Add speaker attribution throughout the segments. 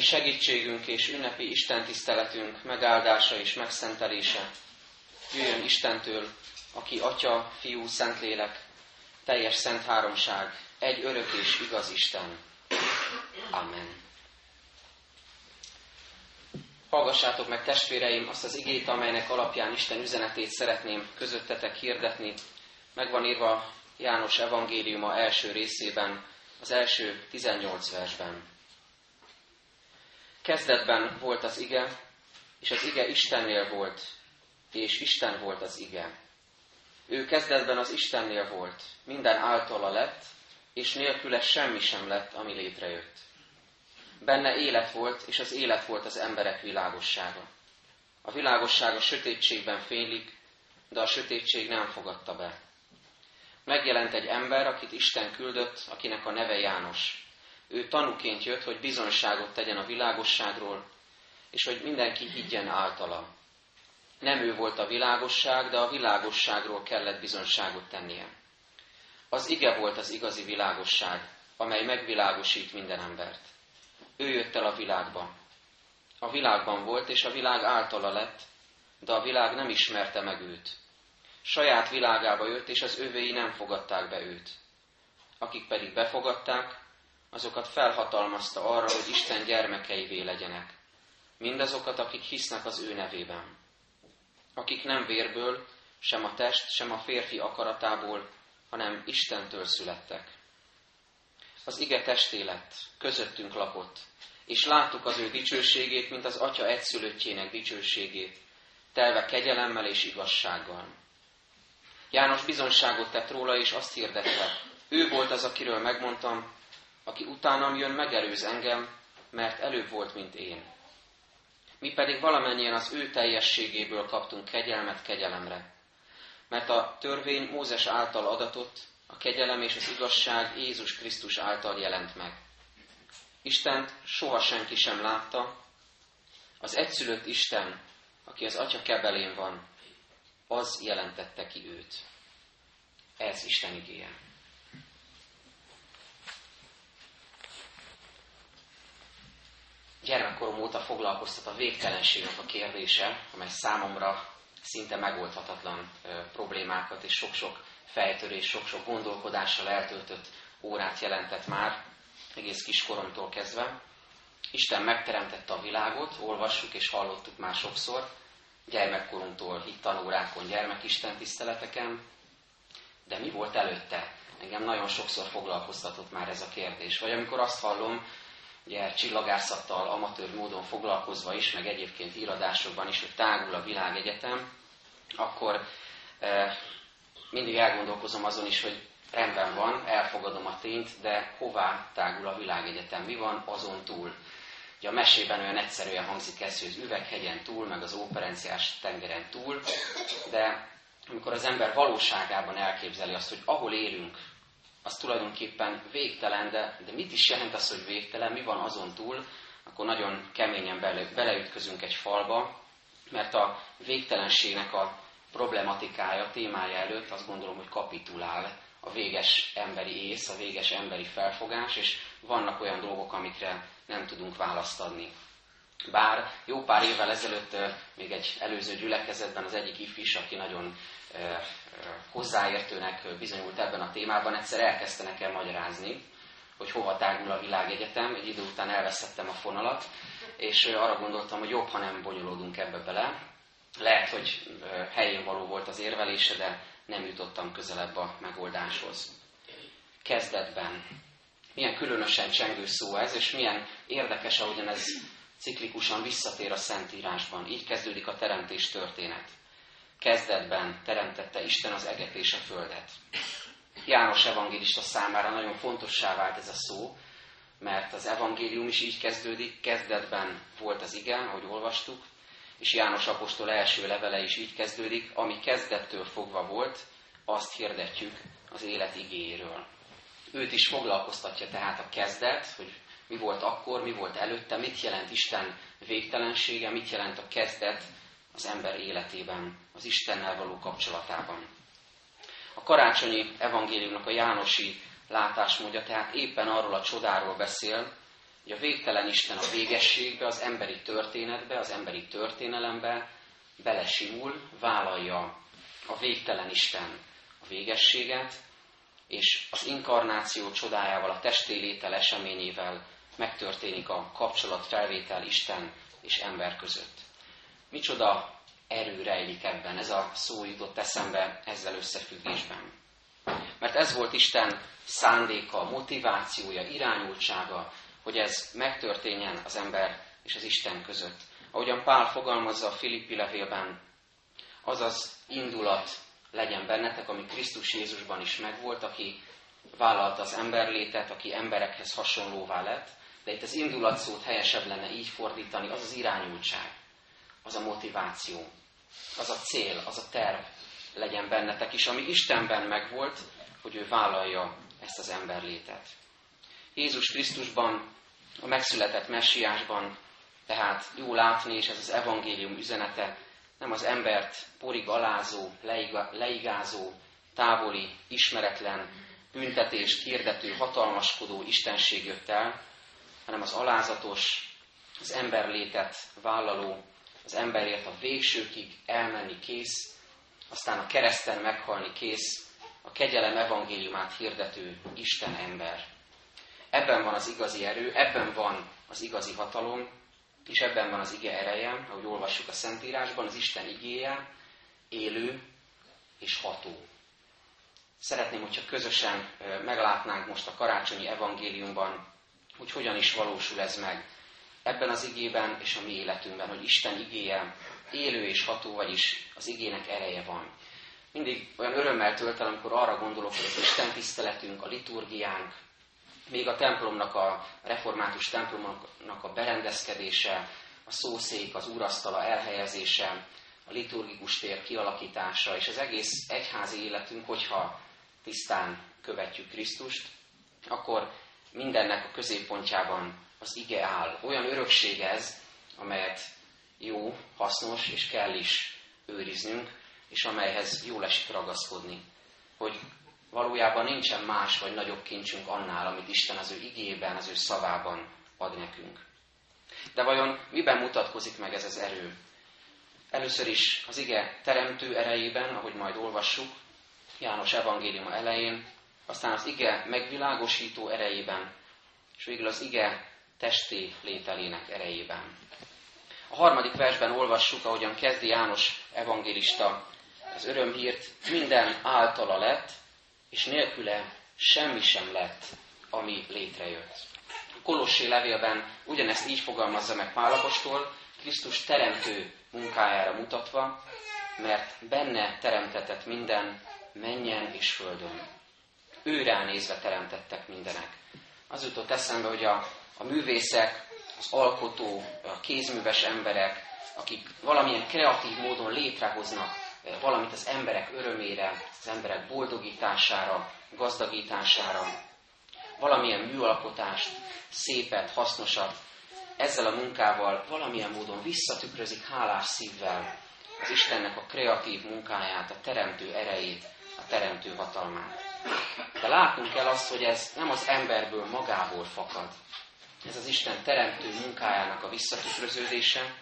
Speaker 1: mi segítségünk és ünnepi Isten tiszteletünk megáldása és megszentelése jöjjön Istentől, aki Atya, Fiú, Szentlélek, teljes szent háromság, egy örök és igaz Isten. Amen. Hallgassátok meg, testvéreim, azt az igét, amelynek alapján Isten üzenetét szeretném közöttetek hirdetni. Megvan írva János evangéliuma első részében, az első 18 versben. Kezdetben volt az ige, és az ige Istennél volt, és Isten volt az ige. Ő kezdetben az Istennél volt, minden általa lett, és nélküle semmi sem lett, ami létrejött. Benne élet volt, és az élet volt az emberek világossága. A világosság a sötétségben fénylik, de a sötétség nem fogadta be. Megjelent egy ember, akit Isten küldött, akinek a neve János. Ő tanúként jött, hogy bizonyságot tegyen a világosságról, és hogy mindenki higgyen általa. Nem ő volt a világosság, de a világosságról kellett bizonyságot tennie. Az ige volt az igazi világosság, amely megvilágosít minden embert. Ő jött el a világba. A világban volt, és a világ általa lett, de a világ nem ismerte meg őt. Saját világába jött, és az övéi nem fogadták be őt. Akik pedig befogadták, azokat felhatalmazta arra, hogy Isten gyermekeivé legyenek. Mindazokat, akik hisznek az ő nevében. Akik nem vérből, sem a test, sem a férfi akaratából, hanem Istentől születtek. Az ige testé lett, közöttünk lakott, és láttuk az ő dicsőségét, mint az atya egyszülöttjének dicsőségét, telve kegyelemmel és igazsággal. János bizonságot tett róla, és azt hirdette, ő volt az, akiről megmondtam, aki utánam jön, megelőz engem, mert előbb volt, mint én. Mi pedig valamennyien az ő teljességéből kaptunk kegyelmet kegyelemre. Mert a törvény Mózes által adatott, a kegyelem és az igazság Jézus Krisztus által jelent meg. Istent soha senki sem látta, az egyszülött Isten, aki az Atya kebelén van, az jelentette ki őt. Ez Isten igéje. Gyermekkorom óta foglalkoztat a végtelenségnek a kérdése, amely számomra szinte megoldhatatlan problémákat és sok-sok fejtörés, sok-sok gondolkodással eltöltött órát jelentett már, egész kiskoromtól kezdve. Isten megteremtette a világot, olvassuk és hallottuk már sokszor, gyermekkorunktól hittanórákon, gyermekisten tiszteleteken, de mi volt előtte? Engem nagyon sokszor foglalkoztatott már ez a kérdés. Vagy amikor azt hallom, ugye csillagászattal amatőr módon foglalkozva is, meg egyébként íradásokban is, hogy tágul a világegyetem, akkor e, mindig elgondolkozom azon is, hogy rendben van, elfogadom a tényt, de hová tágul a világegyetem, mi van azon túl. Ugye a mesében olyan egyszerűen hangzik ez, hogy az üveghegyen túl, meg az óperenciás tengeren túl, de amikor az ember valóságában elképzeli azt, hogy ahol élünk, az tulajdonképpen végtelen, de, de mit is jelent az, hogy végtelen, mi van azon túl, akkor nagyon keményen bele, beleütközünk egy falba, mert a végtelenségnek a problematikája, témája előtt azt gondolom, hogy kapitulál a véges emberi ész, a véges emberi felfogás, és vannak olyan dolgok, amikre nem tudunk választ adni. Bár jó pár évvel ezelőtt még egy előző gyülekezetben az egyik ifis, aki nagyon hozzáértőnek bizonyult ebben a témában, egyszer elkezdte nekem magyarázni, hogy hova tágul a világegyetem, egy idő után elveszettem a fonalat, és arra gondoltam, hogy jobb, ha nem bonyolódunk ebbe bele. Lehet, hogy helyén való volt az érvelése, de nem jutottam közelebb a megoldáshoz. Kezdetben. Milyen különösen csengő szó ez, és milyen érdekes, ahogyan ez ciklikusan visszatér a Szentírásban. Így kezdődik a teremtés történet kezdetben teremtette Isten az eget és a földet. János evangélista számára nagyon fontossá vált ez a szó, mert az evangélium is így kezdődik, kezdetben volt az igen, ahogy olvastuk, és János apostol első levele is így kezdődik, ami kezdettől fogva volt, azt hirdetjük az élet igéjéről. Őt is foglalkoztatja tehát a kezdet, hogy mi volt akkor, mi volt előtte, mit jelent Isten végtelensége, mit jelent a kezdet az ember életében, az Istennel való kapcsolatában. A karácsonyi evangéliumnak a Jánosi látásmódja tehát éppen arról a csodáról beszél, hogy a végtelen Isten a végességbe, az emberi történetbe, az emberi történelembe belesimul, vállalja a végtelen Isten a végességet, és az inkarnáció csodájával, a testé létel eseményével megtörténik a kapcsolatfelvétel Isten és ember között. Micsoda erő rejlik ebben, ez a szó jutott eszembe ezzel összefüggésben. Mert ez volt Isten szándéka, motivációja, irányultsága, hogy ez megtörténjen az ember és az Isten között. Ahogyan Pál fogalmazza a Filippi levélben, az az indulat legyen bennetek, ami Krisztus Jézusban is megvolt, aki vállalta az emberlétet, aki emberekhez hasonlóvá lett, de itt az indulatszót helyesebb lenne így fordítani, az az irányultság, az a motiváció, az a cél, az a terv legyen bennetek is, ami Istenben megvolt, hogy ő vállalja ezt az emberlétet. Jézus Krisztusban, a megszületett messiásban, tehát jó látni, és ez az evangélium üzenete, nem az embert porig alázó, leigázó, távoli, ismeretlen, büntetést hirdető, hatalmaskodó istenség jött el, hanem az alázatos, az emberlétet vállaló, az emberért a végsőkig elmenni kész, aztán a kereszten meghalni kész, a kegyelem evangéliumát hirdető Isten ember. Ebben van az igazi erő, ebben van az igazi hatalom, és ebben van az ige ereje, ahogy olvassuk a Szentírásban, az Isten igéje, élő és ható. Szeretném, hogyha közösen meglátnánk most a karácsonyi evangéliumban, hogy hogyan is valósul ez meg ebben az igében és a mi életünkben, hogy Isten igéje élő és ható, vagyis az igének ereje van. Mindig olyan örömmel tölt el, amikor arra gondolok, hogy az Isten tiszteletünk, a liturgiánk, még a templomnak, a református templomnak a berendezkedése, a szószék, az úrasztala elhelyezése, a liturgikus tér kialakítása, és az egész egyházi életünk, hogyha tisztán követjük Krisztust, akkor mindennek a középpontjában az ige áll. Olyan örökség ez, amelyet jó, hasznos és kell is őriznünk, és amelyhez jól esik ragaszkodni. Hogy valójában nincsen más vagy nagyobb kincsünk annál, amit Isten az ő igében, az ő szavában ad nekünk. De vajon miben mutatkozik meg ez az erő? Először is az ige teremtő erejében, ahogy majd olvassuk, János evangéliuma elején, aztán az ige megvilágosító erejében, és végül az ige testi lételének erejében. A harmadik versben olvassuk, ahogyan kezdi János evangélista az örömhírt, minden általa lett, és nélküle semmi sem lett, ami létrejött. A Kolossé levélben ugyanezt így fogalmazza meg Pálapostól, Krisztus teremtő munkájára mutatva, mert benne teremtetett minden, menjen és földön. Ő ránézve teremtettek mindenek. Az jutott eszembe, hogy a, a művészek, az alkotó, a kézműves emberek, akik valamilyen kreatív módon létrehoznak eh, valamit az emberek örömére, az emberek boldogítására, gazdagítására, valamilyen műalkotást, szépet, hasznosat, ezzel a munkával valamilyen módon visszatükrözik hálás szívvel az Istennek a kreatív munkáját, a teremtő erejét, a teremtő hatalmát. De látnunk kell azt, hogy ez nem az emberből magából fakad. Ez az Isten teremtő munkájának a visszatükröződése,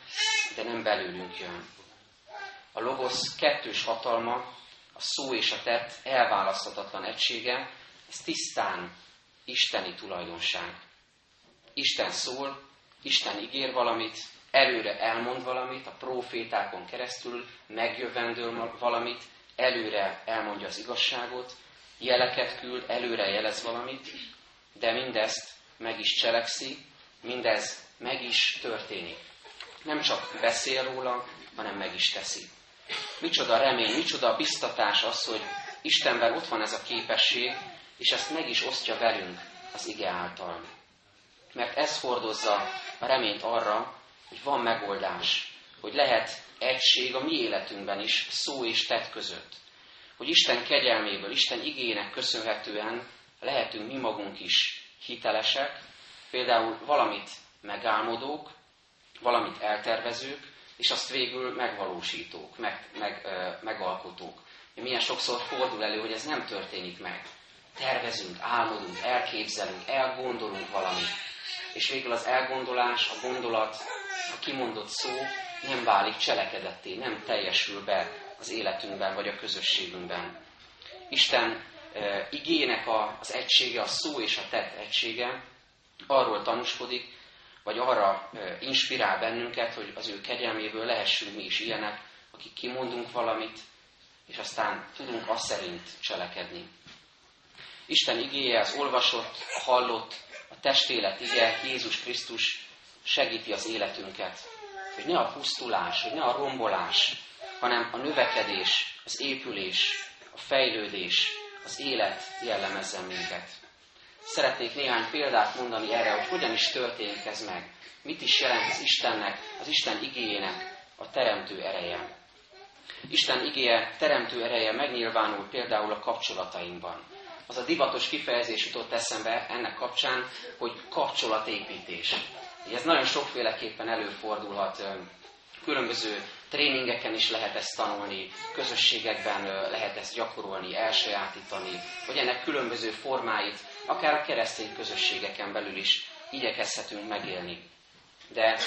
Speaker 1: de nem belőlünk jön. A logosz kettős hatalma, a szó és a tett elválaszthatatlan egysége, ez tisztán isteni tulajdonság. Isten szól, Isten ígér valamit, előre elmond valamit, a profétákon keresztül megjövendől valamit, előre elmondja az igazságot, jeleket küld, előre jelez valamit, de mindezt meg is cselekszi, mindez meg is történik. Nem csak beszél róla, hanem meg is teszi. Micsoda remény, micsoda biztatás az, hogy Istenben ott van ez a képesség, és ezt meg is osztja velünk az ige által. Mert ez hordozza a reményt arra, hogy van megoldás, hogy lehet egység a mi életünkben is, szó és tett között. Hogy Isten kegyelméből, Isten igének köszönhetően lehetünk mi magunk is hitelesek, például valamit megálmodók, valamit eltervezők, és azt végül megvalósítók, meg, meg, megalkotók. Milyen sokszor fordul elő, hogy ez nem történik meg. Tervezünk, álmodunk, elképzelünk, elgondolunk valamit, és végül az elgondolás, a gondolat, a kimondott szó nem válik cselekedetté, nem teljesül be az életünkben vagy a közösségünkben. Isten e, igének a, az egysége, a szó és a tett egysége arról tanúskodik, vagy arra e, inspirál bennünket, hogy az ő kegyelméből lehessünk mi is ilyenek, akik kimondunk valamit, és aztán tudunk azt szerint cselekedni. Isten igéje, az olvasott, hallott, a testélet ige, Jézus Krisztus segíti az életünket. Hogy ne a pusztulás, hogy ne a rombolás, hanem a növekedés, az épülés, a fejlődés, az élet jellemezzen minket. Szeretnék néhány példát mondani erre, hogy hogyan is történik ez meg. Mit is jelent az Istennek, az Isten igéjének a teremtő ereje. Isten igéje teremtő ereje megnyilvánul például a kapcsolatainkban. Az a divatos kifejezés jutott eszembe ennek kapcsán, hogy kapcsolatépítés. Ez nagyon sokféleképpen előfordulhat. Különböző tréningeken is lehet ezt tanulni, közösségekben lehet ezt gyakorolni, elsajátítani, vagy ennek különböző formáit, akár a keresztény közösségeken belül is igyekezhetünk megélni. De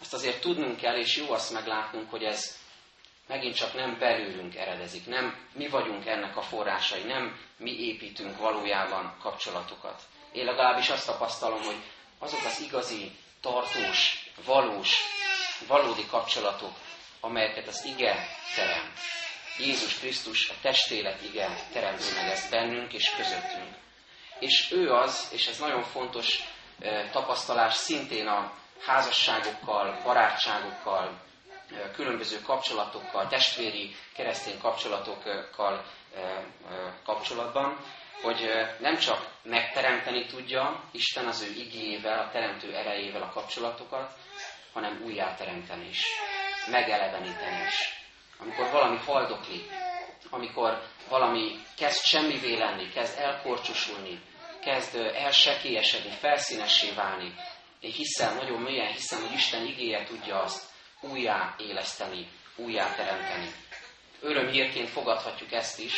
Speaker 1: azt azért tudnunk kell, és jó azt meglátnunk, hogy ez megint csak nem belőlünk eredezik, nem mi vagyunk ennek a forrásai, nem mi építünk valójában kapcsolatokat. Én legalábbis azt tapasztalom, hogy azok az igazi, tartós, valós, valódi kapcsolatok, amelyeket az ige teremt. Jézus Krisztus, a testélet ige teremti meg ezt bennünk és közöttünk. És ő az, és ez nagyon fontos tapasztalás szintén a házasságokkal, barátságokkal, különböző kapcsolatokkal, testvéri keresztény kapcsolatokkal kapcsolatban, hogy nem csak megteremteni tudja Isten az ő igéjével, a teremtő erejével a kapcsolatokat, hanem újjáteremteni is, megeleveníteni is. Amikor valami haldoklik, amikor valami kezd semmivé lenni, kezd elkorcsosulni, kezd elsekélyesedni, felszínessé válni, én hiszem, nagyon mélyen hiszem, hogy Isten igéje tudja azt, újjá éleszteni, újjá teremteni. Örömhírként fogadhatjuk ezt is,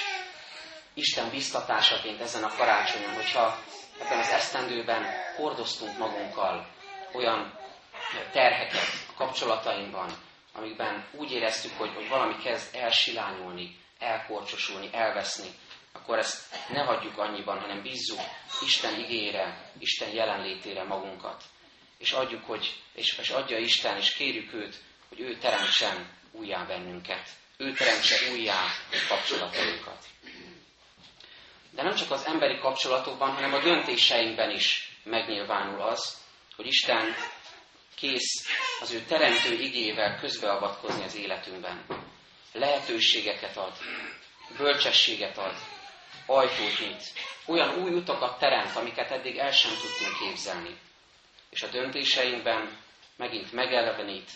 Speaker 1: Isten biztatásaként ezen a karácsonyon, hogyha ebben az esztendőben hordoztunk magunkkal olyan terheket a kapcsolatainkban, amikben úgy éreztük, hogy, hogy valami kezd elsilányulni, elkorcsosulni, elveszni, akkor ezt ne hagyjuk annyiban, hanem bízzuk Isten igére, Isten jelenlétére magunkat. És adjuk, hogy, és, és adja Isten, és kérjük őt, hogy ő teremtsen újjá bennünket. Ő teremtse újjá kapcsolatainkat. De nem csak az emberi kapcsolatokban, hanem a döntéseinkben is megnyilvánul az, hogy Isten kész az ő teremtő igével közbeavatkozni az életünkben. Lehetőségeket ad, bölcsességet ad, ajtót nyit, olyan új utakat teremt, amiket eddig el sem tudtunk képzelni. És a döntéseinkben megint megelevenít,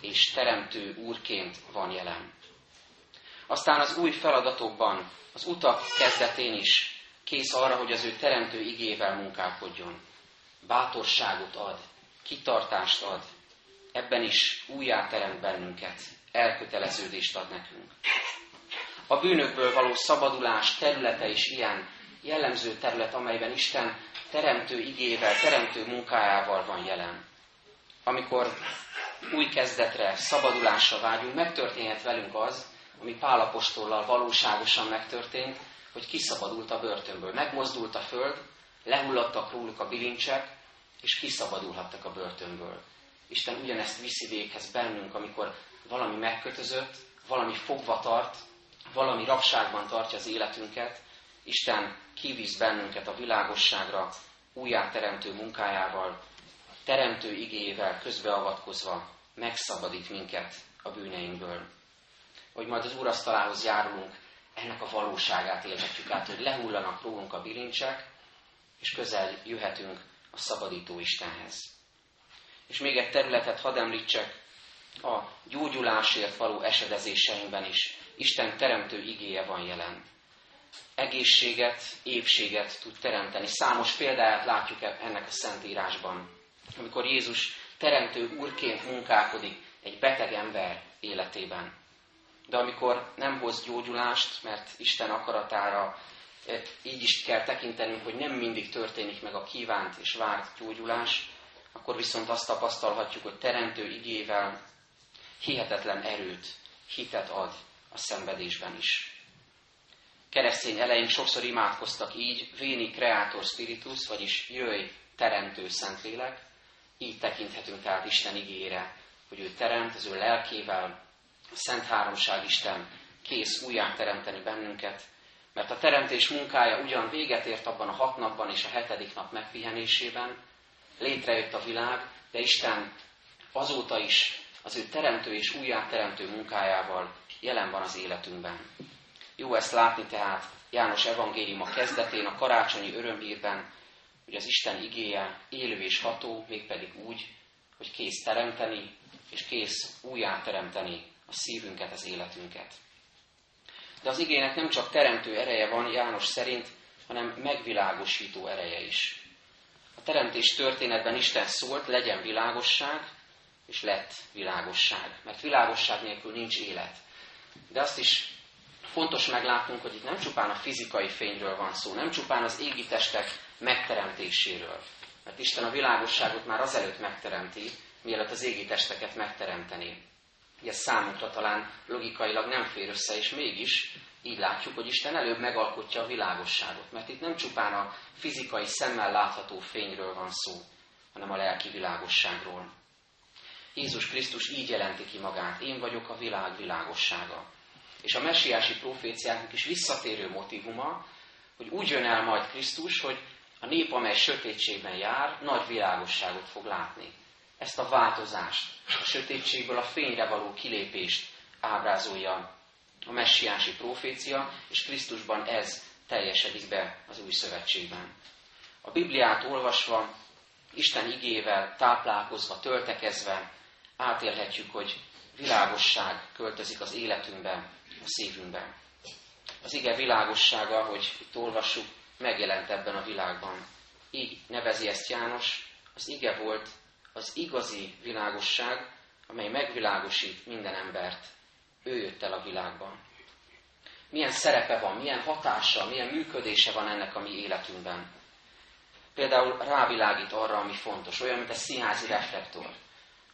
Speaker 1: és teremtő úrként van jelen. Aztán az új feladatokban, az utak kezdetén is kész arra, hogy az ő teremtő igével munkálkodjon. Bátorságot ad, kitartást ad, ebben is újjáteremt bennünket, elköteleződést ad nekünk. A bűnökből való szabadulás területe is ilyen jellemző terület, amelyben Isten teremtő igével, teremtő munkájával van jelen. Amikor új kezdetre, szabadulásra vágyunk, megtörténhet velünk az, ami Pálapostollal valóságosan megtörtént, hogy kiszabadult a börtönből. Megmozdult a föld, lehullottak róluk a bilincsek, és kiszabadulhattak a börtönből. Isten ugyanezt viszi véghez bennünk, amikor valami megkötözött, valami fogva tart, valami rabságban tartja az életünket, Isten kivisz bennünket a világosságra újjáteremtő munkájával, teremtő igével közbeavatkozva megszabadít minket a bűneinkből. Hogy majd az úrasztalához járulunk, ennek a valóságát élhetjük át, hogy lehullanak rólunk a bilincsek, és közel jöhetünk a szabadító Istenhez. És még egy területet hadd említsek, a gyógyulásért való esedezéseinkben is Isten teremtő igéje van jelen. Egészséget, épséget tud teremteni. Számos példáját látjuk ennek a Szentírásban amikor Jézus teremtő úrként munkálkodik egy beteg ember életében. De amikor nem hoz gyógyulást, mert Isten akaratára így is kell tekintenünk, hogy nem mindig történik meg a kívánt és várt gyógyulás, akkor viszont azt tapasztalhatjuk, hogy teremtő igével hihetetlen erőt, hitet ad a szenvedésben is. Keresztény eleink sokszor imádkoztak így, Véni Creator Spiritus, vagyis jöjj, teremtő Szentlélek, így tekinthetünk át Isten igére, hogy ő teremt az ő lelkével, a Szent Háromság Isten kész újjá teremteni bennünket, mert a teremtés munkája ugyan véget ért abban a hat napban és a hetedik nap megpihenésében, létrejött a világ, de Isten azóta is az ő teremtő és újjáteremtő munkájával jelen van az életünkben. Jó ezt látni tehát János evangélium a kezdetén, a karácsonyi örömhírben, hogy az Isten igéje élő és ható, mégpedig úgy, hogy kész teremteni, és kész újjáteremteni a szívünket, az életünket. De az igének nem csak teremtő ereje van János szerint, hanem megvilágosító ereje is. A teremtés történetben Isten szólt, legyen világosság, és lett világosság. Mert világosság nélkül nincs élet. De azt is fontos meglátnunk, hogy itt nem csupán a fizikai fényről van szó, nem csupán az égi testek megteremtéséről. Mert Isten a világosságot már azelőtt megteremti, mielőtt az égi testeket Ez számunkra talán logikailag nem fér össze, és mégis így látjuk, hogy Isten előbb megalkotja a világosságot. Mert itt nem csupán a fizikai szemmel látható fényről van szó, hanem a lelki világosságról. Jézus Krisztus így jelenti ki magát, én vagyok a világ világossága. És a messiási proféciáknak is visszatérő motivuma, hogy úgy jön el majd Krisztus, hogy a nép, amely sötétségben jár, nagy világosságot fog látni. Ezt a változást, a sötétségből a fényre való kilépést ábrázolja a messiási profécia, és Krisztusban ez teljesedik be az új szövetségben. A Bibliát olvasva, Isten igével táplálkozva, töltekezve, átélhetjük, hogy világosság költözik az életünkbe, a szívünkbe. Az ige világossága, hogy itt olvassuk, megjelent ebben a világban. Így nevezi ezt János, az ige volt az igazi világosság, amely megvilágosít minden embert. Ő jött el a világban. Milyen szerepe van, milyen hatása, milyen működése van ennek a mi életünkben. Például rávilágít arra, ami fontos, olyan, mint egy színházi reflektor.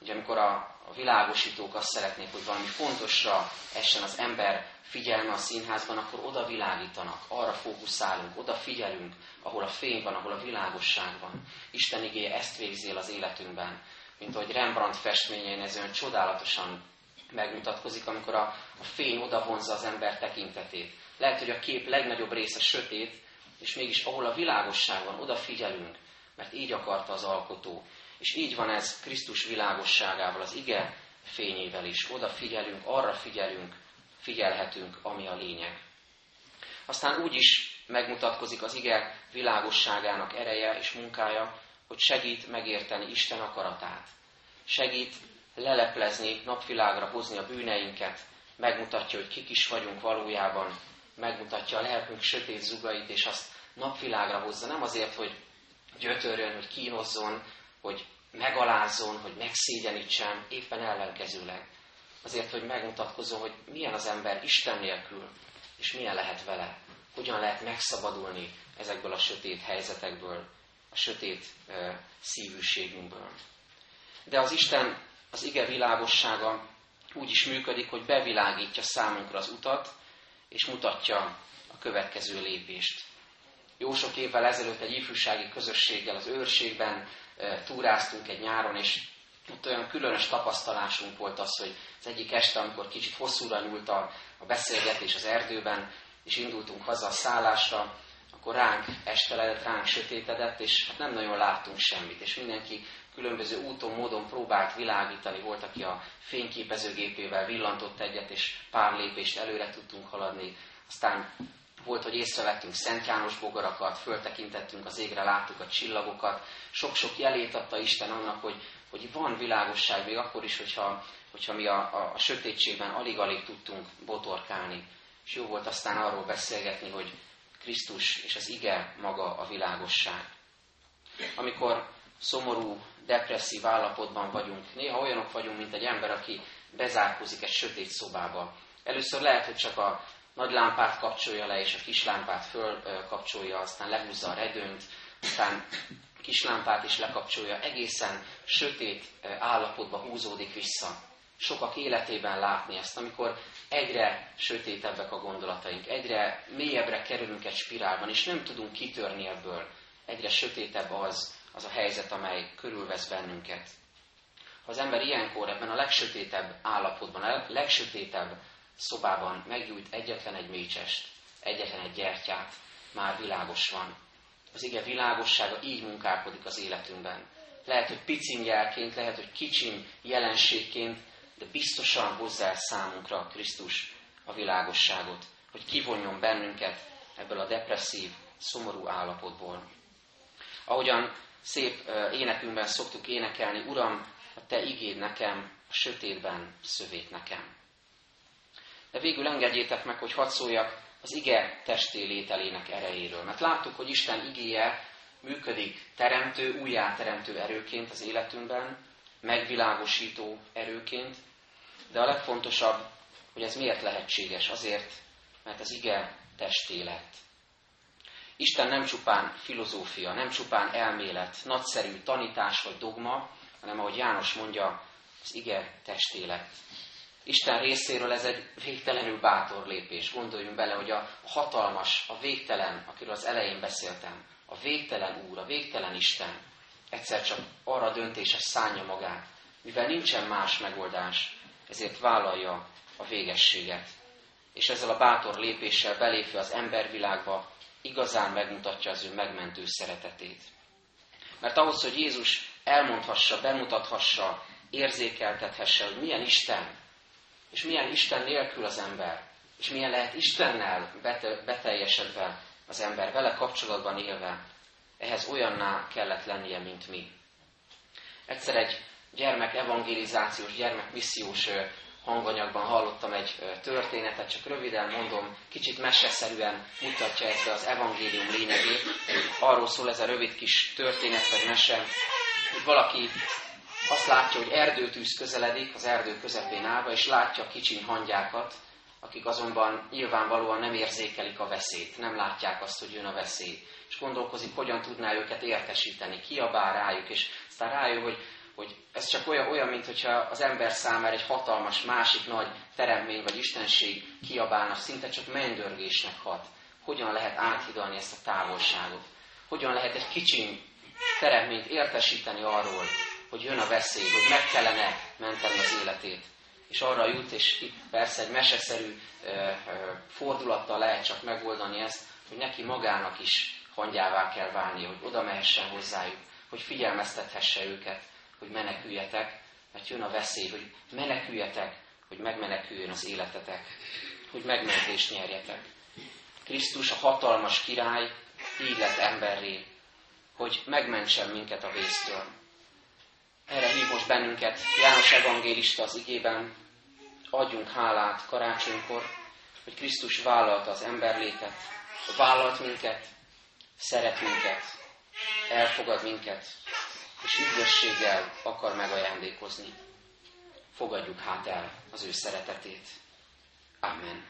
Speaker 1: Ugye amikor a, a világosítók azt szeretnék, hogy valami fontosra essen az ember figyelme a színházban, akkor oda világítanak, arra fókuszálunk, oda figyelünk, ahol a fény van, ahol a világosság van. Isten igéje ezt végzi az életünkben. Mint ahogy Rembrandt festményein ez olyan csodálatosan megmutatkozik, amikor a, a fény odavonza az ember tekintetét. Lehet, hogy a kép legnagyobb része sötét, és mégis ahol a világosság van, oda figyelünk, mert így akarta az alkotó. És így van ez Krisztus világosságával, az ige fényével is. Oda figyelünk, arra figyelünk, figyelhetünk, ami a lényeg. Aztán úgy is megmutatkozik az ige világosságának ereje és munkája, hogy segít megérteni Isten akaratát. Segít leleplezni, napvilágra hozni a bűneinket, megmutatja, hogy kik is vagyunk valójában, megmutatja a lelkünk sötét zugait, és azt napvilágra hozza, nem azért, hogy gyötörjön, hogy kínozzon, hogy megalázzon, hogy megszégyenítsen, éppen ellenkezőleg. Azért, hogy megmutatkozom, hogy milyen az ember Isten nélkül, és milyen lehet vele. Hogyan lehet megszabadulni ezekből a sötét helyzetekből, a sötét e, szívűségünkből. De az Isten, az ige világossága úgy is működik, hogy bevilágítja számunkra az utat, és mutatja a következő lépést. Jó sok évvel ezelőtt egy ifjúsági közösséggel az őrségben túráztunk egy nyáron, és ott olyan különös tapasztalásunk volt az, hogy az egyik este, amikor kicsit hosszúra nyúlt a, a beszélgetés az erdőben, és indultunk haza a szállásra, akkor ránk esteledett, ránk sötétedett, és hát nem nagyon láttunk semmit, és mindenki különböző úton, módon próbált világítani. Volt, aki a fényképezőgépével villantott egyet, és pár lépést előre tudtunk haladni. Aztán volt, hogy észrevettünk Szent János bogarakat, föltekintettünk az égre, láttuk a csillagokat. Sok-sok jelét adta Isten annak, hogy, hogy van világosság, még akkor is, hogyha, hogyha mi a, a, a sötétségben alig-alig tudtunk botorkálni. És jó volt aztán arról beszélgetni, hogy Krisztus és az ige maga a világosság. Amikor szomorú, depresszív állapotban vagyunk, néha olyanok vagyunk, mint egy ember, aki bezárkózik egy sötét szobába. Először lehet, hogy csak a nagy lámpát kapcsolja le, és a kis lámpát fölkapcsolja, aztán lehúzza a redőnyt, aztán kislámpát is lekapcsolja, egészen sötét állapotba húzódik vissza. Sokak életében látni ezt, amikor egyre sötétebbek a gondolataink, egyre mélyebbre kerülünk egy spirálban, és nem tudunk kitörni ebből. Egyre sötétebb az, az a helyzet, amely körülvesz bennünket. Ha az ember ilyenkor ebben a legsötétebb állapotban, a legsötétebb szobában meggyújt egyetlen egy mécsest, egyetlen egy gyertyát, már világos van. Az ige világossága így munkálkodik az életünkben. Lehet, hogy picim jelként, lehet, hogy kicsim jelenségként, de biztosan hozzá számunkra a Krisztus a világosságot, hogy kivonjon bennünket ebből a depresszív, szomorú állapotból. Ahogyan szép énekünkben szoktuk énekelni, Uram, a Te igéd nekem, a sötétben szövét nekem. De végül engedjétek meg, hogy hadd szóljak az ige testé lételének erejéről. Mert láttuk, hogy Isten igéje működik teremtő, újjáteremtő erőként az életünkben, megvilágosító erőként, de a legfontosabb, hogy ez miért lehetséges? Azért, mert az ige testé lett. Isten nem csupán filozófia, nem csupán elmélet, nagyszerű tanítás vagy dogma, hanem ahogy János mondja, az ige testé lett. Isten részéről ez egy végtelenül bátor lépés. Gondoljunk bele, hogy a hatalmas, a végtelen, akiről az elején beszéltem, a végtelen Úr, a végtelen Isten egyszer csak arra döntése szánja magát, mivel nincsen más megoldás, ezért vállalja a végességet. És ezzel a bátor lépéssel belépve az embervilágba igazán megmutatja az ő megmentő szeretetét. Mert ahhoz, hogy Jézus elmondhassa, bemutathassa, érzékeltethesse, hogy milyen Isten, és milyen Isten nélkül az ember, és milyen lehet Istennel beteljesedve az ember, vele kapcsolatban élve, ehhez olyanná kellett lennie, mint mi. Egyszer egy gyermek evangelizációs, gyermek missziós hanganyagban hallottam egy történetet, csak röviden mondom, kicsit meseszerűen mutatja ezt az evangélium lényegét. Arról szól ez a rövid kis történet vagy mese, hogy valaki azt látja, hogy erdőtűz közeledik, az erdő közepén állva, és látja a kicsiny hangyákat, akik azonban nyilvánvalóan nem érzékelik a veszélyt, nem látják azt, hogy jön a veszély. És gondolkozik, hogyan tudná őket értesíteni, kiabál rájuk, és aztán rájön, hogy, hogy ez csak olyan, olyan mint hogyha az ember számára egy hatalmas, másik nagy teremmény vagy istenség kiabálna, szinte csak mennydörgésnek hat. Hogyan lehet áthidalni ezt a távolságot? Hogyan lehet egy kicsiny teremményt értesíteni arról, hogy jön a veszély, hogy meg kellene menteni az életét. És arra jut, és itt persze egy meseszerű fordulattal lehet csak megoldani ezt, hogy neki magának is hangyává kell válni, hogy oda mehessen hozzájuk, hogy figyelmeztethesse őket, hogy meneküljetek, mert jön a veszély, hogy meneküljetek, hogy megmeneküljön az életetek, hogy megmentést nyerjetek. Krisztus a hatalmas király így lett emberré, hogy megmentsen minket a vésztől. Bennünket János evangélista az igében, adjunk hálát karácsonykor, hogy Krisztus vállalta az emberlétet, vállalt minket, szeret minket, elfogad minket, és üdvösséggel akar megajándékozni. Fogadjuk hát el az ő szeretetét. Amen.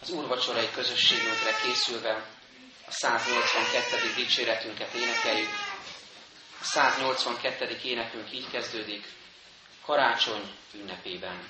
Speaker 1: Az úrvacsorai közösségünkre készülve a 182. dicséretünket énekeljük. A 182. énekünk így kezdődik, karácsony ünnepében.